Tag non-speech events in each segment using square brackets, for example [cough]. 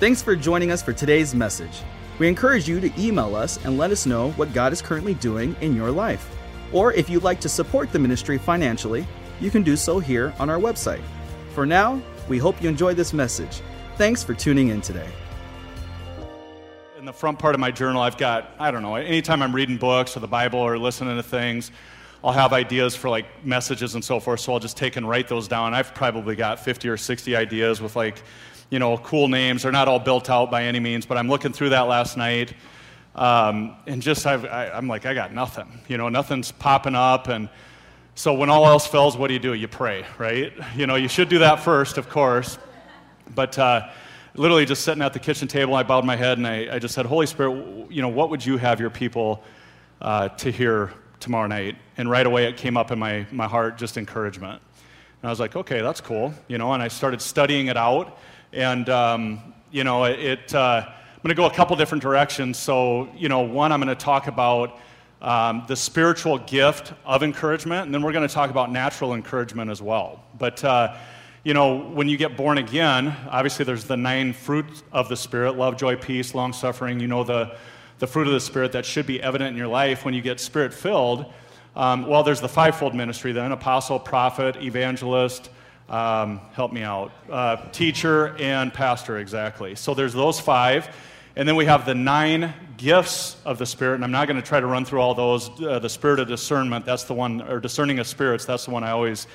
Thanks for joining us for today's message. We encourage you to email us and let us know what God is currently doing in your life. Or if you'd like to support the ministry financially, you can do so here on our website. For now, we hope you enjoy this message. Thanks for tuning in today. In the front part of my journal, I've got, I don't know, anytime I'm reading books or the Bible or listening to things, I'll have ideas for like messages and so forth, so I'll just take and write those down. I've probably got 50 or 60 ideas with like, you know, cool names. They're not all built out by any means, but I'm looking through that last night. Um, and just, I've, I, am like, I got nothing. You know, nothing's popping up. And so when all else fails, what do you do? You pray, right? You know, you should do that first, of course. But uh, literally just sitting at the kitchen table, I bowed my head and I, I just said, Holy Spirit, you know, what would you have your people uh, to hear tomorrow night. And right away it came up in my, my heart, just encouragement. And I was like, okay, that's cool, you know, and I started studying it out. And, um, you know, it, uh, I'm going to go a couple different directions. So, you know, one, I'm going to talk about um, the spiritual gift of encouragement, and then we're going to talk about natural encouragement as well. But, uh, you know, when you get born again, obviously there's the nine fruits of the Spirit love, joy, peace, long suffering. You know, the, the fruit of the Spirit that should be evident in your life when you get Spirit filled. Um, well, there's the fivefold ministry then apostle, prophet, evangelist, um, help me out, uh, teacher, and pastor, exactly. So there's those five. And then we have the nine gifts of the Spirit, and I'm not going to try to run through all those. Uh, the spirit of discernment, that's the one, or discerning of spirits, that's the one I always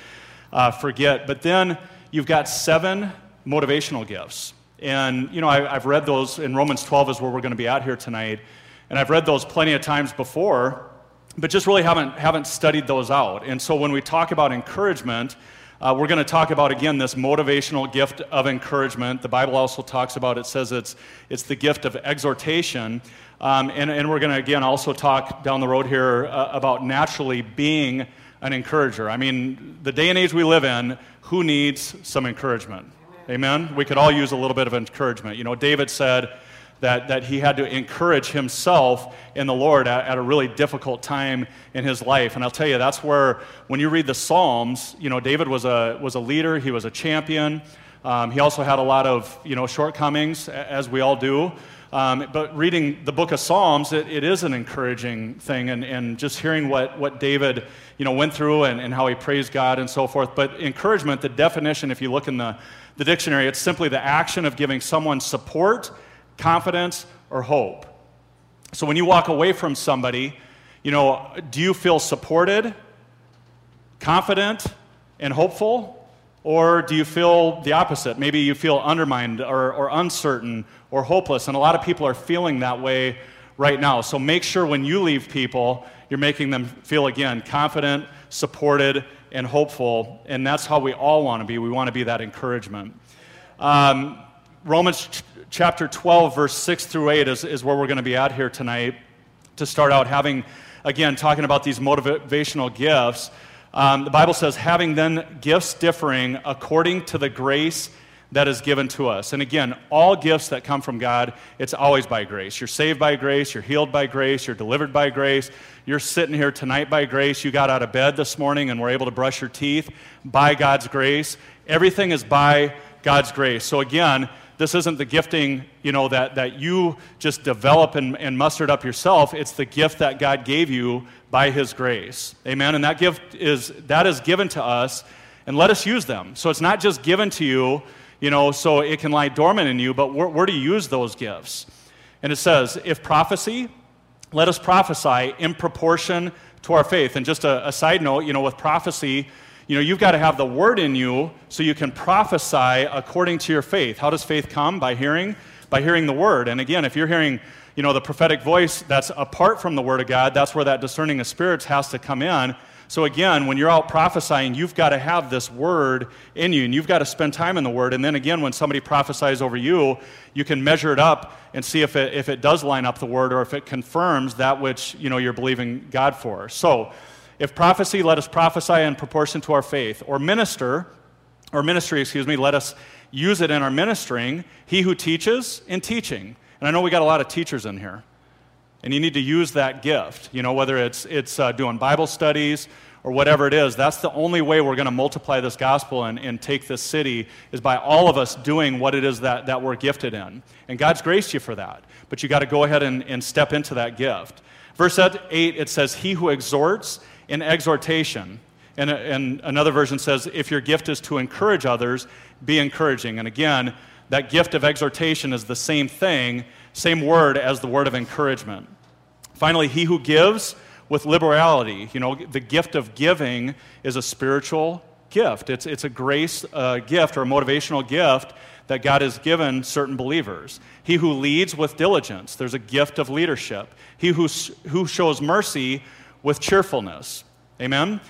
uh, forget. But then you've got seven motivational gifts. And, you know, I, have read those in Romans 12 is where we're going to be at here tonight. And I've read those plenty of times before, but just really haven't, haven't studied those out. And so when we talk about encouragement, uh, we're going to talk about, again, this motivational gift of encouragement. The Bible also talks about it, says it's, it's the gift of exhortation. Um, and, and we're going to, again, also talk down the road here uh, about naturally being an encourager. I mean, the day and age we live in, who needs some encouragement? Amen? We could all use a little bit of encouragement. You know, David said that, that he had to encourage himself in the Lord at, at, a really difficult time in his life. And I'll tell you, that's where, when you read the Psalms, you know, David was a, was a leader, he was a champion. Um, he also had a lot of, you know, shortcomings, as we all do. Um, but reading the book of Psalms, it, it is an encouraging thing, and, and just hearing what, what David you know, went through and, and how he praised God and so forth. But encouragement, the definition, if you look in the, the dictionary, it's simply the action of giving someone support, confidence, or hope. So when you walk away from somebody, you know, do you feel supported, confident, and hopeful? Or do you feel the opposite? Maybe you feel undermined or, or uncertain or hopeless. And a lot of people are feeling that way right now. So make sure when you leave people, you're making them feel again confident, supported, and hopeful. And that's how we all want to be. We want to be that encouragement. Um, Romans chapter 12, verse 6 through 8 is, is where we're going to be at here tonight to start out having, again, talking about these motivational gifts. Um, the Bible says, having then gifts differing according to the grace that is given to us. And again, all gifts that come from God, it's always by grace. You're saved by grace, you're healed by grace, you're delivered by grace, you're sitting here tonight by grace, you got out of bed this morning and were able to brush your teeth by God's grace. Everything is by God's grace. So again, this isn't the gifting you know that, that you just develop and, and mustered up yourself it's the gift that god gave you by his grace amen and that gift is that is given to us and let us use them so it's not just given to you you know, so it can lie dormant in you, but where, where to use those gifts. And it says, if prophecy, let us prophesy in proportion to our faith. And just a, a side note, you know, with prophecy, you know, you've got to have the word in you so you can prophesy according to your faith. How does faith come? By hearing, by hearing the word. And again, if you're hearing, you know, the prophetic voice that's apart from the word of God, that's where that discerning of spirits has to come in. So, again, when you're out prophesying, you've got to have this word in you, and you've got to spend time in the word. And then again, when somebody prophesies over you, you can measure it up and see if it, if it does line up the word or if it confirms that which you know, you're believing God for. So, if prophecy, let us prophesy in proportion to our faith, or minister, or ministry, excuse me, let us use it in our ministering. He who teaches in teaching. And I know we got a lot of teachers in here and you need to use that gift, you know, whether it's, it's uh, doing Bible studies or whatever it is. That's the only way we're going to multiply this gospel and, and take this city is by all of us doing what it is that, that we're gifted in. And God's graced you for that. But you got to go ahead and, and step into that gift. Verse 8, it says, He who exhorts in exhortation. And, and another version says, if your gift is to encourage others, be encouraging. And again, that gift of exhortation is the same thing, same word as the word of encouragement. Finally, he who gives with liberality. You know, the gift of giving is a spiritual gift, it's, it's a grace uh, gift or a motivational gift that God has given certain believers. He who leads with diligence, there's a gift of leadership. He who, who shows mercy with cheerfulness. Amen?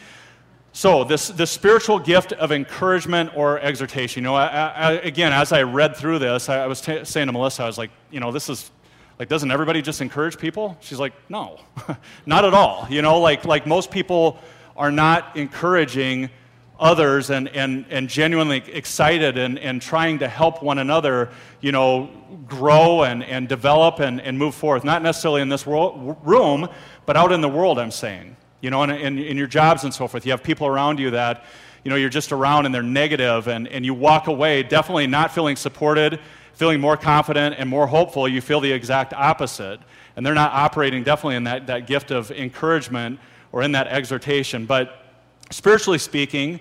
So, this, this spiritual gift of encouragement or exhortation, you know, I, I, again, as I read through this, I, I was t- saying to Melissa, I was like, you know, this is like, doesn't everybody just encourage people? She's like, no, [laughs] not at all. You know, like, like most people are not encouraging others and, and, and genuinely excited and, and trying to help one another, you know, grow and, and develop and, and move forth. Not necessarily in this world, room, but out in the world, I'm saying. You know, in, in, in your jobs and so forth. You have people around you that, you know, you're just around and they're negative and, and you walk away definitely not feeling supported, feeling more confident and more hopeful. You feel the exact opposite. And they're not operating definitely in that, that gift of encouragement or in that exhortation. But Spiritually speaking,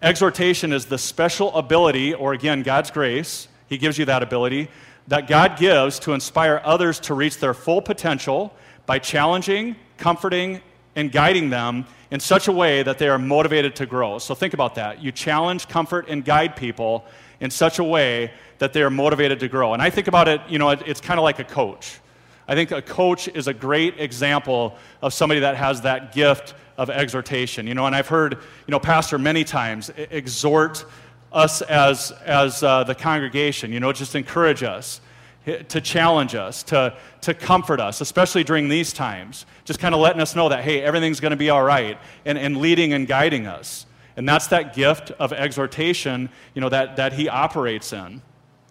exhortation is the special ability, or again, God's grace, He gives you that ability, that God gives to inspire others to reach their full potential by challenging, comforting, and guiding them in such a way that they are motivated to grow. So think about that. You challenge, comfort, and guide people in such a way that they are motivated to grow. And I think about it, you know, it's kind of like a coach. I think a coach is a great example of somebody that has that gift of exhortation. You know, and I've heard, you know, Pastor many times exhort us as, as uh, the congregation, you know, just encourage us, to challenge us, to, to comfort us, especially during these times. Just kind of letting us know that, hey, everything's going to be all right, and, and leading and guiding us. And that's that gift of exhortation, you know, that, that he operates in.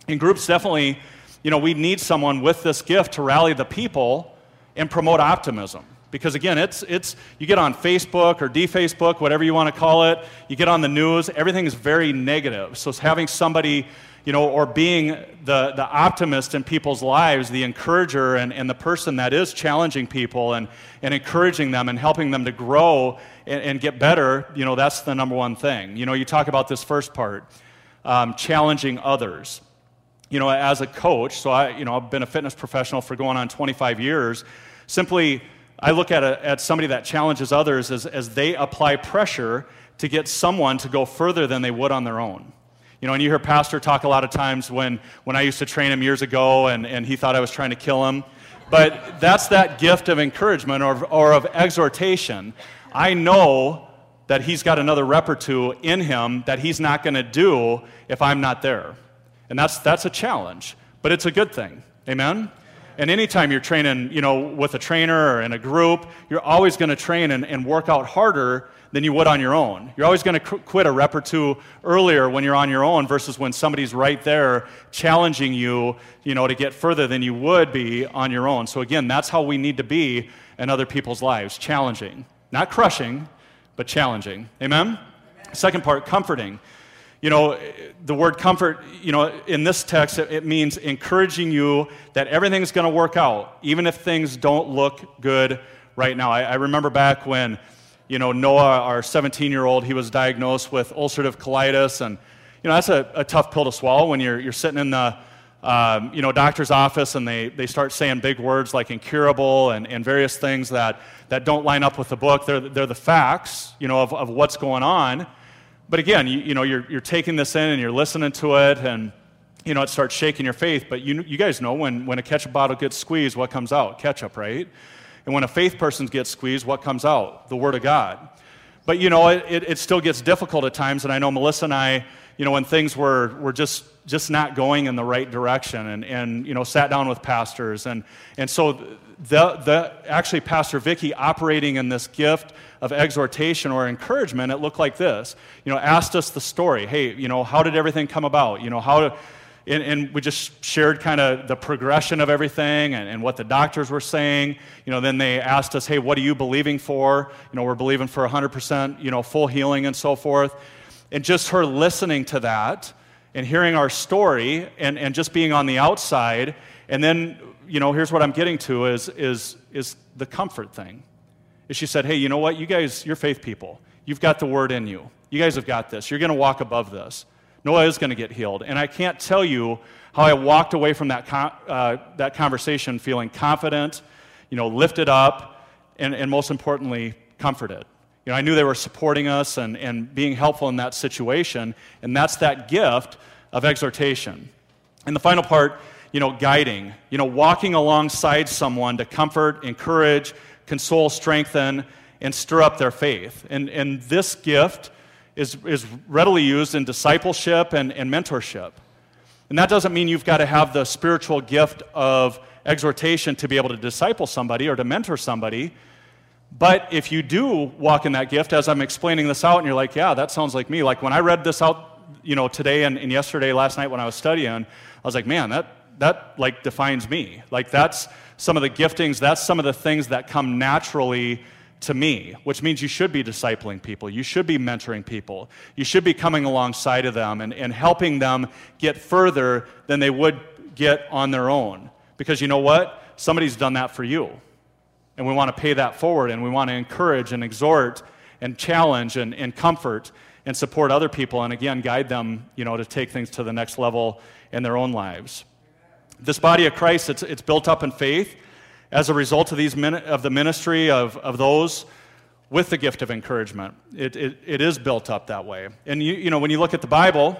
In groups, definitely, you know, we need someone with this gift to rally the people and promote optimism. Because again, it's, it's, you get on Facebook or defacebook, whatever you want to call it, you get on the news, everything is very negative. So it's having somebody, you know, or being the, the optimist in people's lives, the encourager and, and the person that is challenging people and, and encouraging them and helping them to grow and, and get better, you know, that's the number one thing. You know, you talk about this first part, um, challenging others. You know, as a coach, so I, you know, I've been a fitness professional for going on 25 years, simply I look at, a, at somebody that challenges others as, as they apply pressure to get someone to go further than they would on their own. You know, and you hear Pastor talk a lot of times when, when I used to train him years ago and, and he thought I was trying to kill him. But that's that gift of encouragement or, or of exhortation. I know that he's got another rep or two in him that he's not going to do if I'm not there. And that's, that's a challenge, but it's a good thing. Amen? And anytime you're training, you know, with a trainer or in a group, you're always going to train and, and, work out harder than you would on your own. You're always going to qu- quit a rep or two earlier when you're on your own versus when somebody's right there challenging you, you know, to get further than you would be on your own. So again, that's how we need to be in other people's lives, challenging. Not crushing, but challenging. Amen? Amen. Second part, comforting you know, the word comfort, you know, in this text, it, means encouraging you that everything's going to work out, even if things don't look good right now. I, I remember back when, you know, Noah, our 17 year old, he was diagnosed with ulcerative colitis. And, you know, that's a, a tough pill to swallow when you're, you're sitting in the, um, you know, doctor's office and they, they start saying big words like incurable and, and various things that, that don't line up with the book. They're, they're the facts, you know, of, of what's going on. But again, you, you know, you're, you're taking this in and you're listening to it, and you know, it starts shaking your faith. But you, you guys know when, when a ketchup bottle gets squeezed, what comes out? Ketchup, right? And when a faith person gets squeezed, what comes out? The Word of God. But you know, it, it, it still gets difficult at times, and I know Melissa and I, you know, when things were, were just just not going in the right direction and, and you know sat down with pastors and, and so the, the actually pastor vicky operating in this gift of exhortation or encouragement, it looked like this. You know, asked us the story. Hey, you know, how did everything come about? You know, how, and, and we just shared kind of the progression of everything and, and, what the doctors were saying. You know, then they asked us, hey, what are you believing for? You know, we're believing for 100%, you know, full healing and so forth. And just her listening to that and hearing our story and, and just being on the outside. And then, you know, here's what I'm getting to is, is, is the comfort thing. Is she said, hey, you know what? You guys, you're faith people. You've got the word in you. You guys have got this. You're going to walk above this. Noah is going to get healed. And I can't tell you how I walked away from that, uh, that conversation feeling confident, you know, lifted up, and, and most importantly, comforted. You know, I knew they were supporting us and, and being helpful in that situation, and that's that gift of exhortation. And the final part, you know, guiding, you know, walking alongside someone to comfort, encourage, console, strengthen, and stir up their faith. And, and this gift is, is readily used in discipleship and, and mentorship. And that doesn't mean you've got to have the spiritual gift of exhortation to be able to disciple somebody or to mentor somebody. But if you do walk in that gift, as I'm explaining this out, and you're like, yeah, that sounds like me. Like when I read this out, you know, today and, and yesterday, last night when I was studying, I was like, man, that, that like defines me. Like that's some of the giftings, that's some of the things that come naturally to me, which means you should be discipling people. You should be mentoring people. You should be coming alongside of them and, and helping them get further than they would get on their own. Because you know what? Somebody's done that for you. And we want to pay that forward and we want to encourage and exhort and challenge and, and comfort and support other people and again guide them you know, to take things to the next level in their own lives. This body of Christ, it's, it's built up in faith as a result of, these, of the ministry of, of those with the gift of encouragement. It, it, it is built up that way. And you, you know, when you look at the Bible,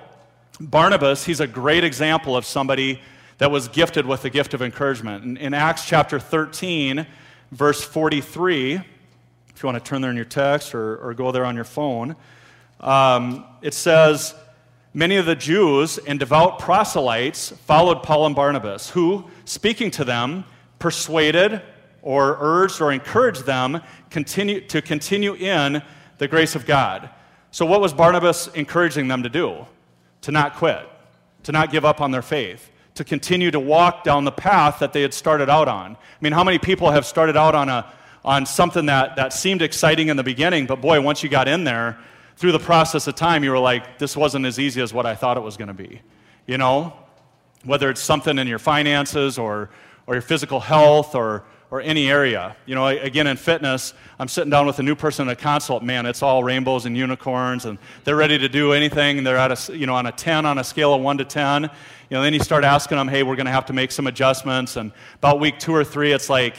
Barnabas, he's a great example of somebody that was gifted with the gift of encouragement. In, in Acts chapter 13, verse 43, if you want to turn there in your text or, or go there on your phone, um, it says, Many of the Jews and devout proselytes followed Paul and Barnabas, who, speaking to them, persuaded or urged or encouraged them continue, to continue in the grace of God. So, what was Barnabas encouraging them to do? To not quit, to not give up on their faith, to continue to walk down the path that they had started out on. I mean, how many people have started out on, a, on something that, that seemed exciting in the beginning, but boy, once you got in there, through the process of time, you were like, this wasn't as easy as what I thought it was going to be. You know? Whether it's something in your finances or or your physical health or, or any area. You know, again, in fitness, I'm sitting down with a new person at a consult, man, it's all rainbows and unicorns, and they're ready to do anything. They're at a, you know, on a 10 on a scale of 1 to 10. You know, then you start asking them, hey, we're going to have to make some adjustments. And about week two or three, it's like,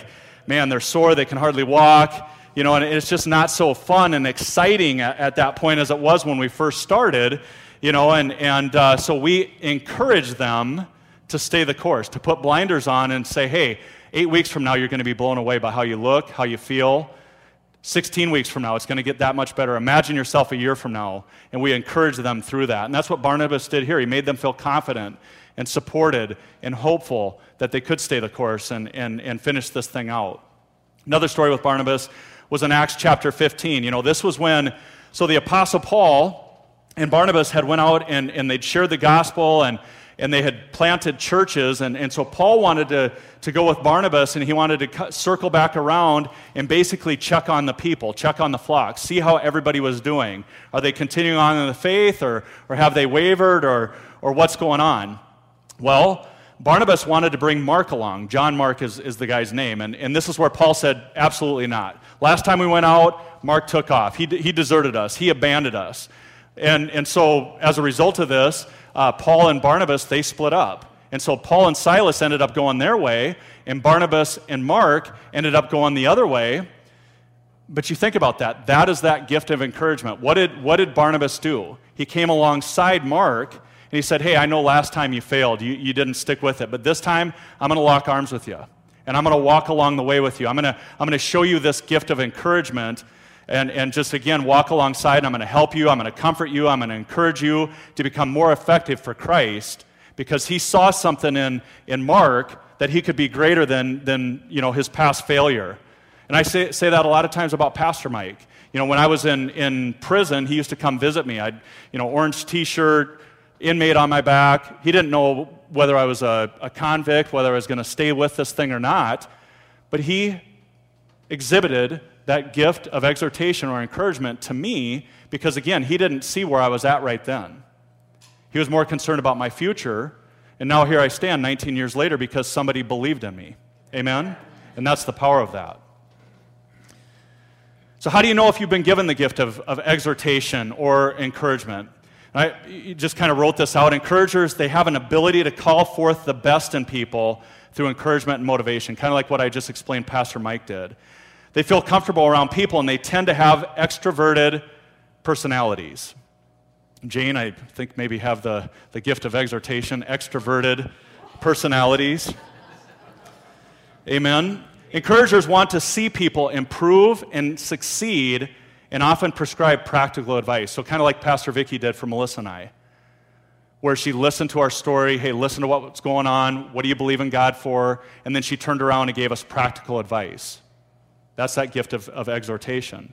man, they're sore, they can hardly walk. You know, and it's just not so fun and exciting at, at that point as it was when we first started. You know, and, and uh, so we encourage them to stay the course, to put blinders on and say, hey, eight weeks from now, you're going to be blown away by how you look, how you feel. 16 weeks from now, it's going to get that much better. Imagine yourself a year from now. And we encourage them through that. And that's what Barnabas did here. He made them feel confident and supported and hopeful that they could stay the course and, and, and finish this thing out. Another story with Barnabas was in Acts chapter 15. You know, this was when, so the Apostle Paul and Barnabas had went out and, and they'd shared the gospel and and they had planted churches. And, and so Paul wanted to, to go with Barnabas and he wanted to circle back around and basically check on the people, check on the flock, see how everybody was doing. Are they continuing on in the faith or, or have they wavered or, or what's going on? Well, Barnabas wanted to bring Mark along. John Mark is, is the guy's name. And, and this is where Paul said, absolutely not. Last time we went out, Mark took off. He, he deserted us, he abandoned us. And, and so, as a result of this, uh, Paul and Barnabas, they split up. And so Paul and Silas ended up going their way, and Barnabas and Mark ended up going the other way. But you think about that. That is that gift of encouragement. What did, what did Barnabas do? He came alongside Mark and he said, Hey, I know last time you failed. You, you didn't stick with it. But this time, I'm going to lock arms with you. And I'm going to walk along the way with you. I'm going to, I'm going to show you this gift of encouragement and, and just again walk alongside. I'm going to help you. I'm going to comfort you. I'm going to encourage you to become more effective for Christ because he saw something in, in Mark that he could be greater than, than you know, his past failure. And I say, say that a lot of times about Pastor Mike. You know, when I was in, in prison, he used to come visit me. I'd, you know, orange t shirt, inmate on my back. He didn't know whether I was a, a convict, whether I was going to stay with this thing or not. But he exhibited that gift of exhortation or encouragement to me because, again, he didn't see where I was at right then. He was more concerned about my future. And now here I stand 19 years later because somebody believed in me. Amen? And that's the power of that. So, how do you know if you've been given the gift of, of exhortation or encouragement? I just kind of wrote this out. Encouragers, they have an ability to call forth the best in people through encouragement and motivation, kind of like what I just explained Pastor Mike did. They feel comfortable around people and they tend to have extroverted personalities. Jane, I think maybe have the, the gift of exhortation, extroverted personalities. Amen. Encouragers want to see people improve and succeed and often prescribe practical advice. So, kind of like Pastor Vicky did for Melissa and I, where she listened to our story hey, listen to what's going on, what do you believe in God for? And then she turned around and gave us practical advice. That's that gift of, of exhortation.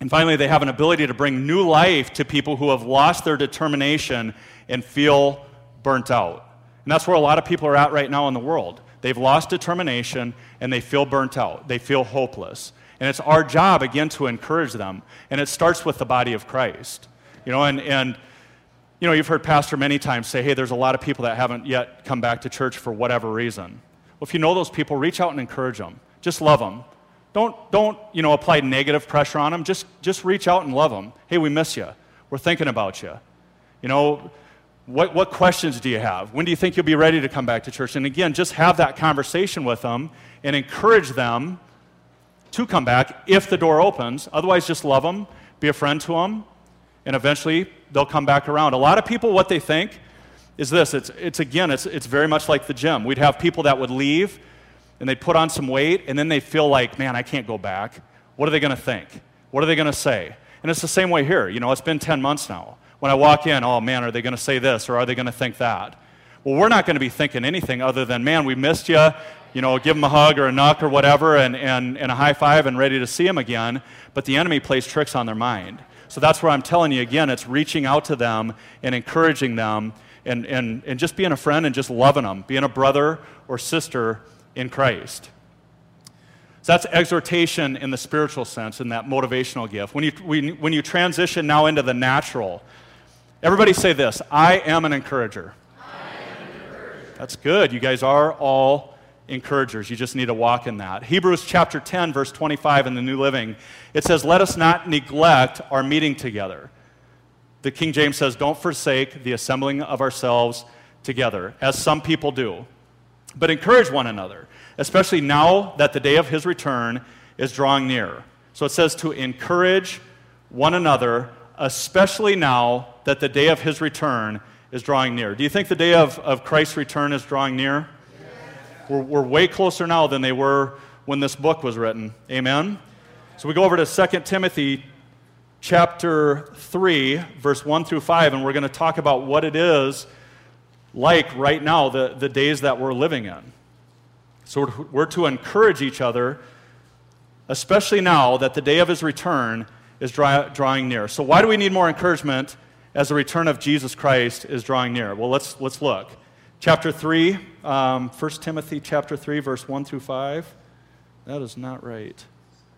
And finally, they have an ability to bring new life to people who have lost their determination and feel burnt out. And that's where a lot of people are at right now in the world. They've lost determination and they feel burnt out. They feel hopeless. And it's our job, again, to encourage them. And it starts with the body of Christ. You know, and, and you know, you've heard Pastor many times say, hey, there's a lot of people that haven't yet come back to church for whatever reason. Well, if you know those people, reach out and encourage them. Just love them. Don't, don't you know, apply negative pressure on them. Just, just reach out and love them. Hey, we miss you. We're thinking about you. You know, what, what questions do you have? When do you think you'll be ready to come back to church? And again, just have that conversation with them and encourage them to come back if the door opens. Otherwise, just love them, be a friend to them, and eventually they'll come back around. A lot of people, what they think is this it's, it's again, it's, it's very much like the gym. We'd have people that would leave and they'd put on some weight and then they feel like, man, I can't go back. What are they going to think? What are they going to say? And it's the same way here. You know, it's been 10 months now. When I walk in, oh man, are they going to say this or are they going to think that? Well, we're not going to be thinking anything other than, man, we missed you. You know, give them a hug or a knock or whatever and, and, and a high five and ready to see them again. But the enemy plays tricks on their mind. So that's where I'm telling you again, it's reaching out to them and encouraging them and, and, and just being a friend and just loving them, being a brother or sister in Christ. So that's exhortation in the spiritual sense, in that motivational gift. When you, when you transition now into the natural, everybody say this I am an encourager. That's good. You guys are all encouragers. You just need to walk in that. Hebrews chapter 10, verse 25 in the New Living, it says, Let us not neglect our meeting together. The King James says, Don't forsake the assembling of ourselves together, as some people do, but encourage one another, especially now that the day of his return is drawing near. So it says to encourage one another, especially now that the day of his return is drawing near. Do you think the day of, of Christ's return is drawing near? We're, we're way closer now than they were when this book was written. Amen? So we go over to 2 Timothy chapter 3, verse 1 through 5, and we're going to talk about what it is like right now, the, the days that we're living in. So we're, we're to encourage each other, especially now that the day of his return is dry, drawing near. So, why do we need more encouragement as the return of Jesus Christ is drawing near? Well, let's, let's look. Chapter 3, um, 1 Timothy chapter 3, verse 1 through 5. That is not right.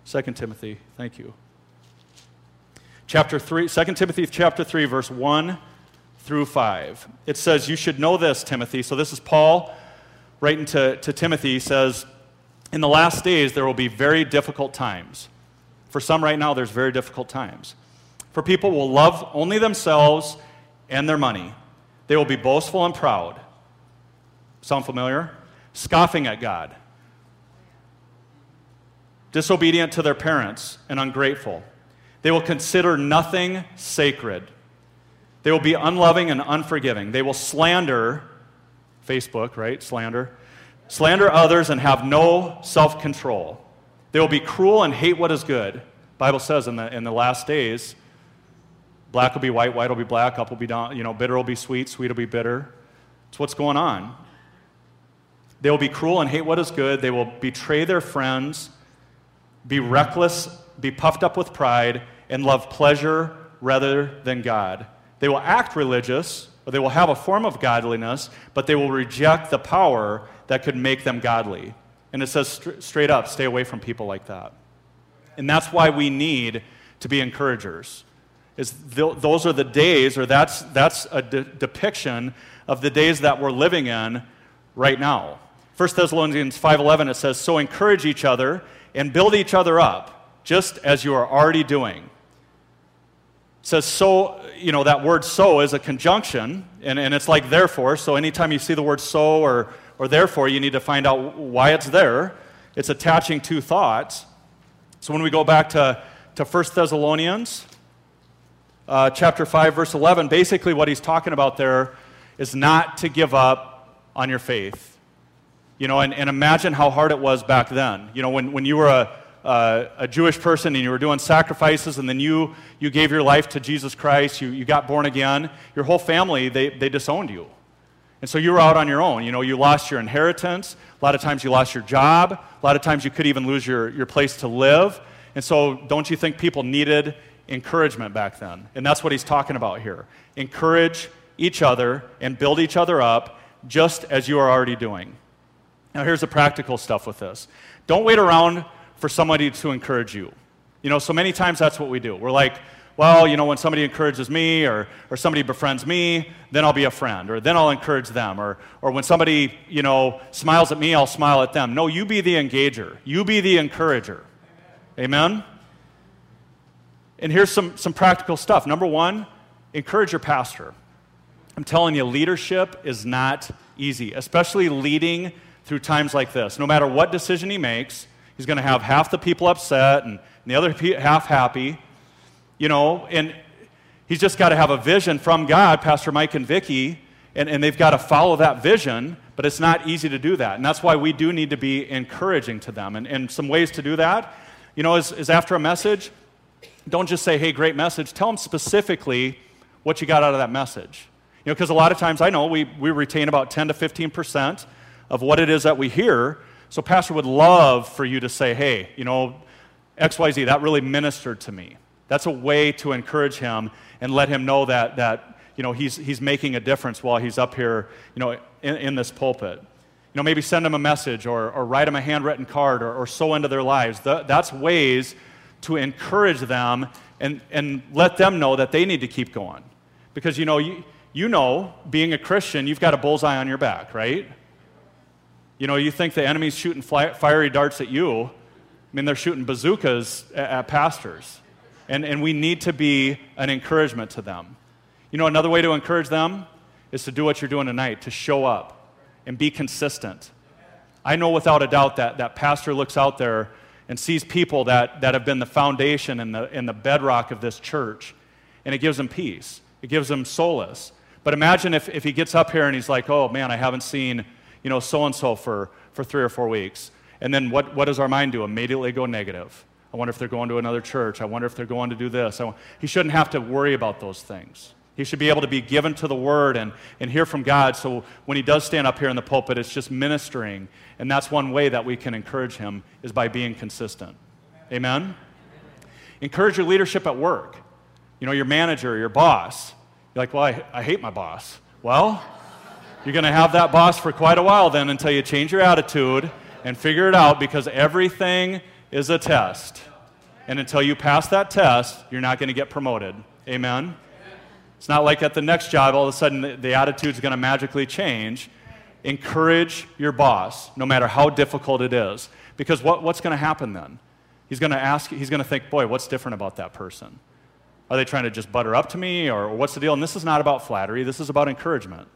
2 Timothy, thank you. Chapter 3, 2 Timothy chapter 3, verse 1 through 5. It says, You should know this, Timothy. So this is Paul writing to, to Timothy. He says, In the last days, there will be very difficult times. For some right now, there's very difficult times. For people will love only themselves and their money. They will be boastful and proud. Sound familiar? Scoffing at God. Disobedient to their parents and ungrateful. They will consider nothing sacred. They will be unloving and unforgiving. They will slander, Facebook, right? Slander. Slander others and have no self control. They will be cruel and hate what is good. Bible says in the, in the last days, Black will be white, white will be black, up will be down, you know, bitter will be sweet, sweet will be bitter. It's what's going on. They will be cruel and hate what is good. They will betray their friends, be reckless, be puffed up with pride, and love pleasure rather than God. They will act religious, or they will have a form of godliness, but they will reject the power that could make them godly. And it says st- straight up stay away from people like that. And that's why we need to be encouragers. Is th- those are the days, or that's, that's a de- depiction of the days that we're living in right now. 1 Thessalonians 5:11 it says, "So encourage each other and build each other up, just as you are already doing." Says so, you know, that word so is a conjunction, and, and it's like therefore. So anytime you see the word so or, or therefore, you need to find out why it's there. It's attaching two thoughts. So when we go back to, to 1 Thessalonians uh, chapter 5, verse 11, basically what he's talking about there is not to give up on your faith. You know, and, and imagine how hard it was back then. You know, when, when you were a, uh, a Jewish person and you were doing sacrifices and then you, you gave your life to Jesus Christ, you, you got born again, your whole family, they, they disowned you. And so you were out on your own. You know, you lost your inheritance. A lot of times you lost your job. A lot of times you could even lose your, your place to live. And so don't you think people needed encouragement back then? And that's what he's talking about here. Encourage each other and build each other up just as you are already doing. Now, here's the practical stuff with this don't wait around for somebody to encourage you. You know, so many times that's what we do. We're like, well, you know, when somebody encourages me or, or somebody befriends me, then I'll be a friend, or then I'll encourage them, or, or when somebody, you know, smiles at me, I'll smile at them. No, you be the engager, you be the encourager. Amen? And here's some, some practical stuff. Number one, encourage your pastor. I'm telling you, leadership is not easy, especially leading through times like this. No matter what decision he makes, he's going to have half the people upset and, the other half happy. You know, and he's just got to have a vision from God, Pastor Mike and Vicky, and, and they've got to follow that vision, but it's not easy to do that. And that's why we do need to be encouraging to them. And, and some ways to do that, you know, is, is after a message, don't just say, hey, great message. Tell them specifically what you got out of that message. You know, because a lot of times I know we, we retain about 10 to 15 percent of what it is that we hear. So, Pastor would love for you to say, hey, you know, XYZ, that really ministered to me. That's a way to encourage him and let him know that, that you know, he's, he's making a difference while he's up here, you know, in, in this pulpit. You know, maybe send him a message or, or write him a handwritten card or, or sow into their lives. The, that's ways to encourage them and, and let them know that they need to keep going. Because, you know, you, you know, being a Christian, you've got a bullseye on your back, right? You know, you think the enemy's shooting fly, fiery darts at you. I mean, they're shooting bazookas at, at pastors. And, and we need to be an encouragement to them. You know, another way to encourage them is to do what you're doing tonight, to show up and be consistent. I know without a doubt that that pastor looks out there and sees people that, that have been the foundation and the, and the bedrock of this church, and it gives them peace. It gives them solace. But imagine if, if he gets up here and he's like, oh man, I haven't seen you know, so and so for for three or four weeks. And then what, what does our mind do? Immediately go negative. I wonder if they're going to another church. I wonder if they're going to do this. he shouldn't have to worry about those things. He should be able to be given to the Word and, and hear from God. So when he does stand up here in the pulpit, it's just ministering. And that's one way that we can encourage him is by being consistent. Amen? Amen? Encourage your leadership at work. You know, your manager, your boss. You're like, well, I, I hate my boss. Well, you're going to have that boss for quite a while then until you change your attitude and figure it out because everything is a test. And until you pass that test, you're not going to get promoted. Amen? It's not like at the next job, all of a sudden the, the attitude's going to magically change. Encourage your boss, no matter how difficult it is. Because what, what's going to happen then? He's going to ask, he's going to think, boy, what's different about that person? Are they trying to just butter up to me, or what's the deal? And this is not about flattery, this is about encouragement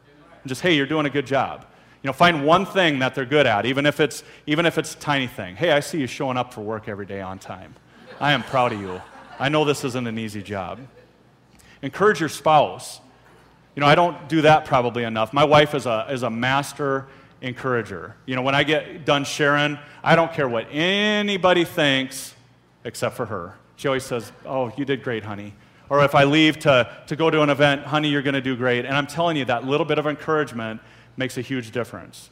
and just, hey, you're doing a good job. You know, find one thing that they're good at, even if it's even if it's a tiny thing. Hey, I see you showing up for work every day on time. I am proud of you. I know this isn't an easy job. Encourage your spouse. You know, I don't do that probably enough. My wife is a, is a master encourager. You know, when I get done sharing, I don't care what anybody thinks except for her. She always says, Oh, you did great, honey. Or if I leave to, to go to an event, honey, you're going to do great. And I'm telling you, that little bit of encouragement makes a huge difference.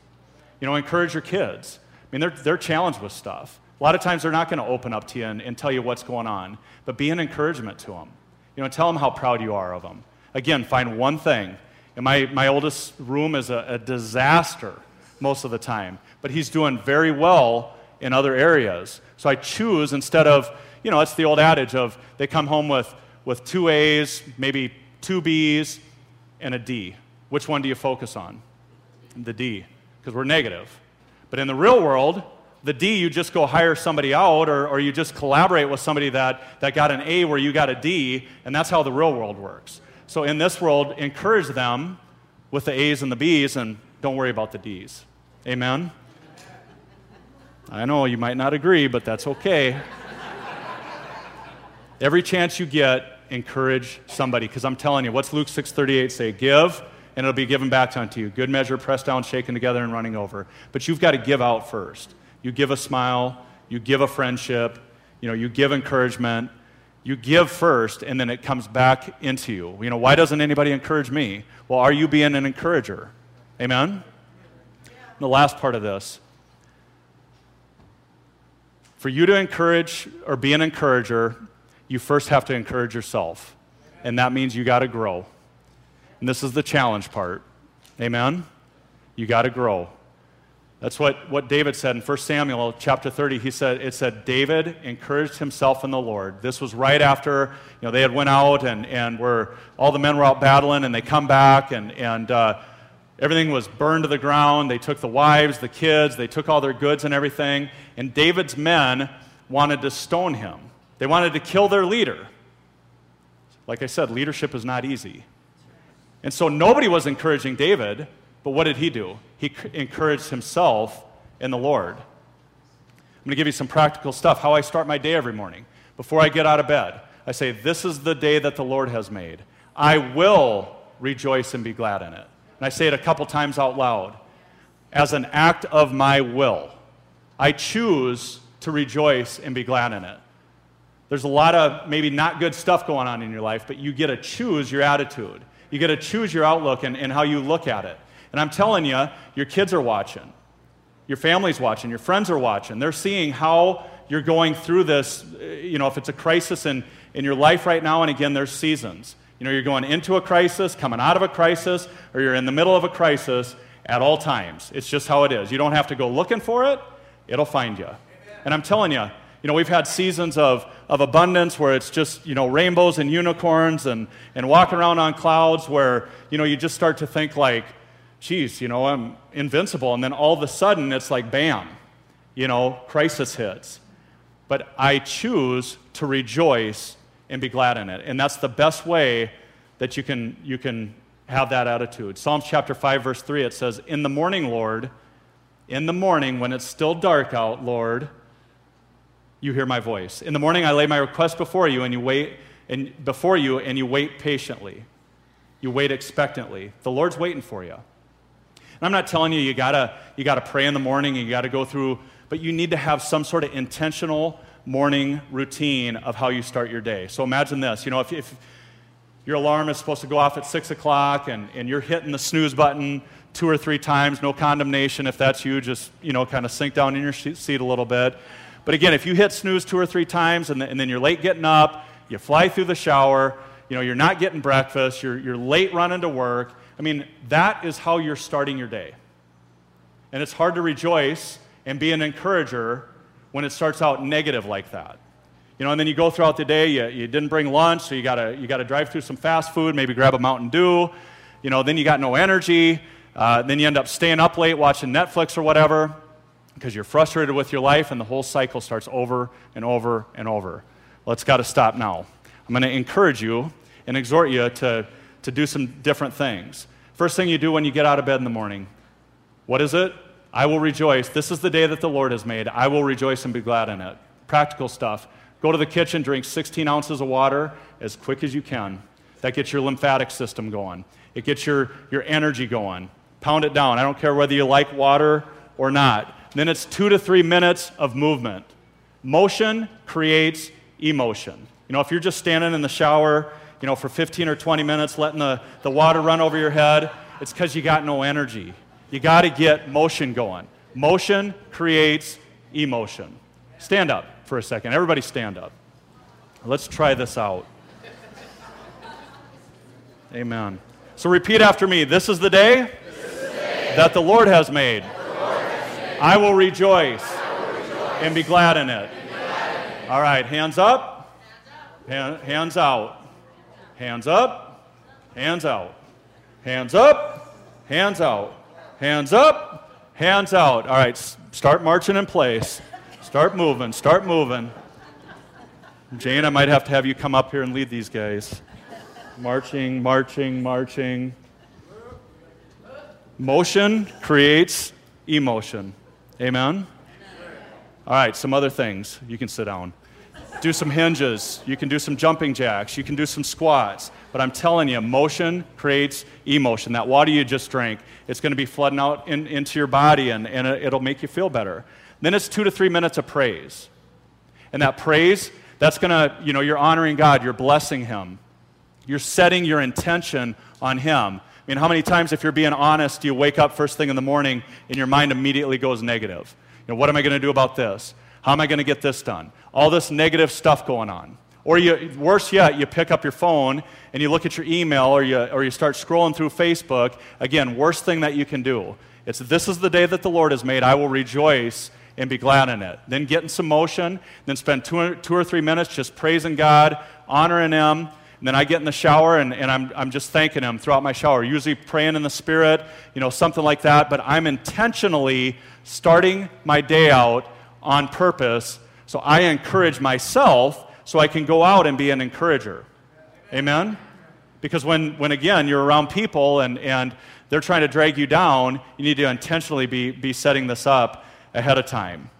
You know, encourage your kids. I mean, they're, they're challenged with stuff. A lot of times they're not going to open up to you and, and tell you what's going on, but be an encouragement to them. You know, tell them how proud you are of them. Again, find one thing. And my, my oldest room is a, a disaster most of the time, but he's doing very well in other areas. So I choose instead of, you know, it's the old adage of they come home with, with two A's, maybe two B's, and a D. Which one do you focus on? The D, because we're negative. But in the real world, the D, you just go hire somebody out or, or you just collaborate with somebody that, that got an A where you got a D, and that's how the real world works. So in this world, encourage them with the A's and the B's, and don't worry about the D's. Amen? I know you might not agree, but that's okay. [laughs] Every chance you get, encourage somebody, because I'm telling you, what's Luke 6:38 say? Give, and it'll be given back unto you. Good measure, pressed down, shaken together, and running over. But you've got to give out first. You give a smile, you give a friendship, you know, you give encouragement, you give first, and then it comes back into you. You know, why doesn't anybody encourage me? Well, are you being an encourager? Amen? And the last part of this for you to encourage or be an encourager, you first have to encourage yourself. And that means you got to grow. And this is the challenge part. Amen? You got to grow. That's what, what David said in 1 Samuel chapter 30. He said, it said, David encouraged himself in the Lord. This was right after, you know, they had went out and, and were, all the men were out battling and they come back and, and uh, everything was burned to the ground. They took the wives, the kids, they took all their goods and everything. And David's men wanted to stone him. They wanted to kill their leader. Like I said, leadership is not easy. And so nobody was encouraging David. But what did he do? He encouraged himself in the Lord. I'm going to give you some practical stuff how I start my day every morning. Before I get out of bed, I say, This is the day that the Lord has made. I will rejoice and be glad in it. And I say it a couple times out loud. As an act of my will, I choose to rejoice and be glad in it. There's a lot of maybe not good stuff going on in your life, but you get to choose your attitude. You get to choose your outlook and, and how you look at it. And I'm telling you, your kids are watching, your family's watching, your friends are watching. They're seeing how you're going through this. Eh, you know, if it's a crisis in, in your life right now, and again, there's seasons. You know, you're going into a crisis, coming out of a crisis, or you're in the middle of a crisis at all times. It's just how it is. You don't have to go looking for it, it'll find you. And I'm telling you, you know, we've had seasons of, of abundance where it's just, you know, rainbows and unicorns and, and walking around on clouds where, you know, you just start to think like, geez, you know, I'm invincible. And then all of a sudden, it's like, bam, you know, crisis hits. But I choose to rejoice and be glad in it. And that's the best way that you can, you can have that attitude. Psalms chapter 5, verse 3, it says, In the morning, Lord, in the morning, when it's still dark out, Lord, you hear my voice. In the morning, I lay my request before you, and you wait and before you, and you wait patiently. You wait expectantly. The Lord's waiting for you. And I'm not telling you you gotta, you gotta pray in the morning and you gotta go through, but you need to have some sort of intentional morning routine of how you start your day. So imagine this, you know, if, if your alarm is supposed to go off at six o'clock and, and you're hitting the snooze button two or three times, no condemnation. If that's you, just, you know, kind of sink down in your seat a little bit. But again, if you hit snooze two or three times and, and then you're late getting up, you fly through the shower, you know, you're not getting breakfast, you're, you're late running to work, I mean, that is how you're starting your day. And it's hard to rejoice and be an encourager when it starts out negative like that. You know, and then you go throughout the day, you, you didn't bring lunch, so you gotta, you gotta drive through some fast food, maybe grab a Mountain Dew. You know, then you got no energy. Uh, then you end up staying up late watching Netflix or whatever because you're frustrated with your life, and the whole cycle starts over and over and over. It's got to stop now. I'm going to encourage you and exhort you to to do some different things. First thing you do when you get out of bed in the morning, what is it? I will rejoice. This is the day that the Lord has made. I will rejoice and be glad in it. Practical stuff. Go to the kitchen, drink 16 ounces of water as quick as you can. That gets your lymphatic system going, it gets your, your energy going. Pound it down. I don't care whether you like water or not. Then it's two to three minutes of movement. Motion creates emotion. You know, if you're just standing in the shower you know, for 15 or 20 minutes, letting the, the water run over your head, it's because you got no energy. You got to get motion going. Motion creates emotion. Stand up for a second. Everybody stand up. Let's try this out. Amen. So repeat after me. This is the day, is the day that the Lord has made. I, will rejoice, and be glad in it. All right, hands up, hands out, hands up, hands out, hands up, hands out, hands up, hands out. All right, start marching in place. Start moving, start moving. Jane, I might have to have you come up here and lead these guys. Marching, marching, marching. Motion creates emotion. Amen? All right, some other things. You can sit down. Do some hinges. You can do some jumping jacks. You can do some squats. But I'm telling you, motion creates emotion. That water you just drank, it's going to be flooding out in, into your body and, and it'll make you feel better. Then it's two to three minutes of praise. And that praise, that's going to, you know, you're honoring God, you're blessing Him, you're setting your intention on Him. I mean, how many times, if you're being honest, do you wake up first thing in the morning and your mind immediately goes negative? You know, what am I going to do about this? How am I going to get this done? All this negative stuff going on. Or you, worse yet, you pick up your phone and you look at your email or you, or you start scrolling through Facebook. Again, worst thing that you can do. It's this is the day that the Lord has made. I will rejoice and be glad in it. Then get in some motion. Then spend two, two or three minutes just praising God, honoring Him. And then I get in the shower and, and I'm, I'm just thanking Him throughout my shower, usually praying in the Spirit, you know, something like that. But I'm intentionally starting my day out on purpose. So I encourage myself so I can go out and be an encourager. Amen? Because when, when again, you're around people and, and they're trying to drag you down, you need to intentionally be, be setting this up ahead of time.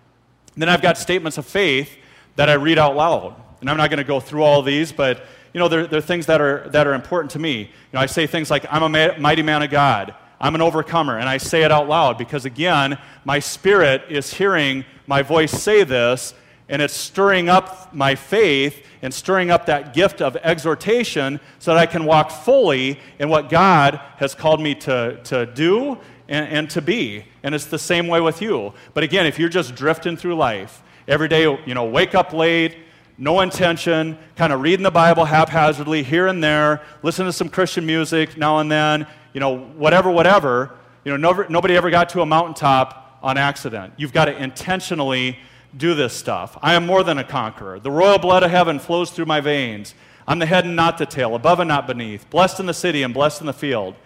And then I've got statements of faith that I read out loud. And I'm not going to go through all these, but you know, they're, they're things that are, that are important to me. You know, I say things like, I'm a mighty man of God. I'm an overcomer. And I say it out loud because, again, my spirit is hearing my voice say this, and it's stirring up my faith and stirring up that gift of exhortation so that I can walk fully in what God has called me to, to do and, and to be. And it's the same way with you. But again, if you're just drifting through life, every day, you know, wake up late, no intention, kind of reading the Bible haphazardly here and there, listen to some Christian music now and then, you know, whatever, whatever. You know, nobody ever got to a mountaintop on accident. You've got to intentionally do this stuff. I am more than a conqueror. The royal blood of heaven flows through my veins. I'm the head and not the tail, above and not beneath, blessed in the city and blessed in the field.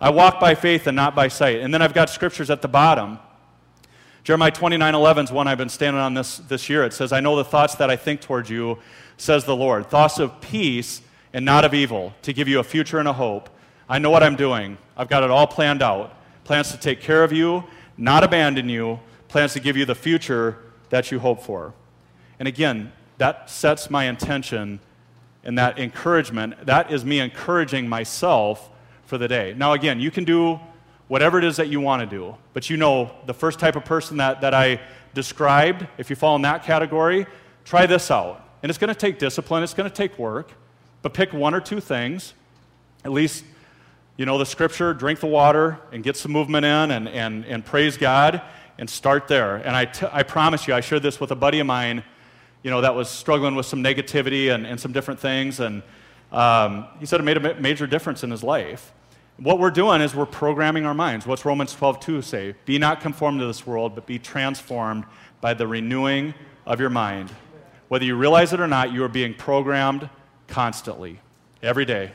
I walk by faith and not by sight. And then I've got scriptures at the bottom. Jeremiah 29 11 is one I've been standing on this, this year. It says, I know the thoughts that I think towards you, says the Lord. Thoughts of peace and not of evil, to give you a future and a hope. I know what I'm doing. I've got it all planned out. Plans to take care of you, not abandon you, plans to give you the future that you hope for. And again, that sets my intention and that encouragement. That is me encouraging myself for the day. Now, again, you can do whatever it is that you want to do, but you know the first type of person that, that I described, if you fall in that category, try this out. And it's going to take discipline, it's going to take work, but pick one or two things, at least you know the scripture, drink the water, and get some movement in and, and, and praise God and start there. And I, t- I promise you, I shared this with a buddy of mine, you know, that was struggling with some negativity and, and some different things. And um, he said it made a major difference in his life. What we're doing is we're programming our minds. What's Romans 12, 2 say? Be not conformed to this world, but be transformed by the renewing of your mind. Whether you realize it or not, you are being programmed constantly, every day.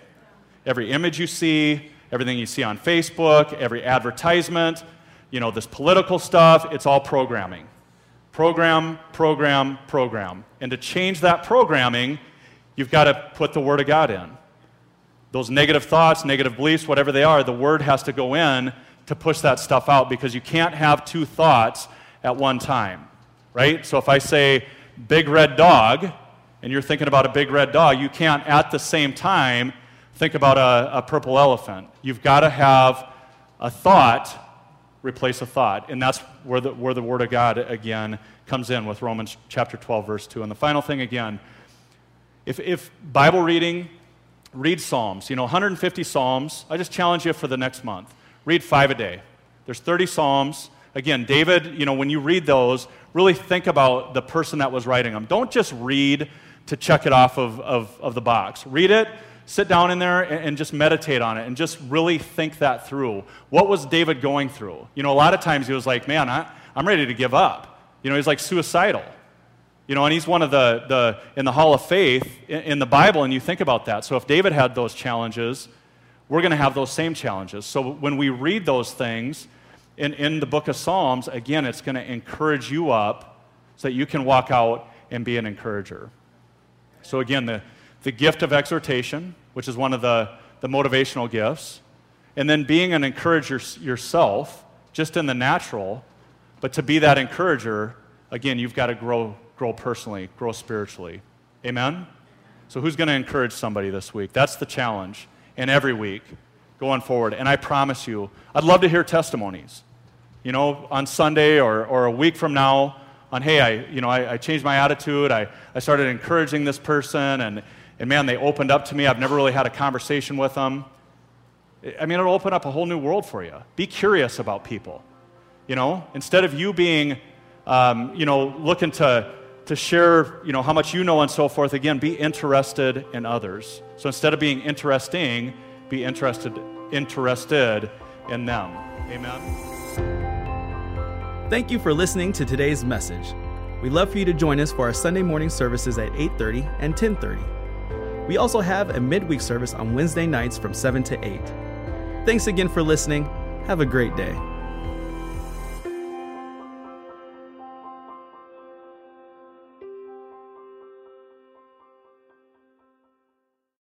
Every image you see, everything you see on Facebook, every advertisement, you know, this political stuff, it's all programming. Program, program, program. And to change that programming, you've got to put the Word of God in. Those negative thoughts, negative beliefs, whatever they are, the Word has to go in to push that stuff out because you can't have two thoughts at one time, right? So if I say big red dog, and you're thinking about a big red dog, you can't at the same time think about a, a purple elephant. You've got to have a thought replace a thought. And that's where the, where the Word of God, again, comes in with Romans chapter 12, verse 2. And the final thing, again, if, if Bible reading, read Psalms. You know, 150 Psalms. I just challenge you for the next month. Read five a day. There's 30 Psalms. Again, David, you know, when you read those, really think about the person that was writing them. Don't just read to check it off of, of, of the box. Read it sit down in there and, and just meditate on it and just really think that through. What was David going through? You know, a lot of times he was like, man, I, I'm ready to give up. You know, he's like suicidal. You know, and he's one of the, the in the Hall of Faith in, in the Bible, and you think about that. So if David had those challenges, we're going to have those same challenges. So when we read those things in, in the book of Psalms, again, it's going to encourage you up so that you can walk out and be an encourager. So again, the, the gift of exhortation, which is one of the, the motivational gifts, and then being an encourager yourself, just in the natural, but to be that encourager, again, you've got to grow grow personally, grow spiritually. Amen? So, who's going to encourage somebody this week? That's the challenge. And every week going forward. And I promise you, I'd love to hear testimonies. You know, on Sunday or, or a week from now, on hey, I, you know, I, I changed my attitude. I, I started encouraging this person, and, and man, they opened up to me. I've never really had a conversation with them. I mean, it'll open up a whole new world for you. Be curious about people. You know, instead of you being, um, you know, looking to to share, you know, how much you know and so forth. Again, be interested in others. So instead of being interesting, be interested interested in them. Amen. Thank you for listening to today's message. We'd love for you to join us for our Sunday morning services at 8:30 and 10:30. We also have a midweek service on Wednesday nights from 7 to 8. Thanks again for listening. Have a great day.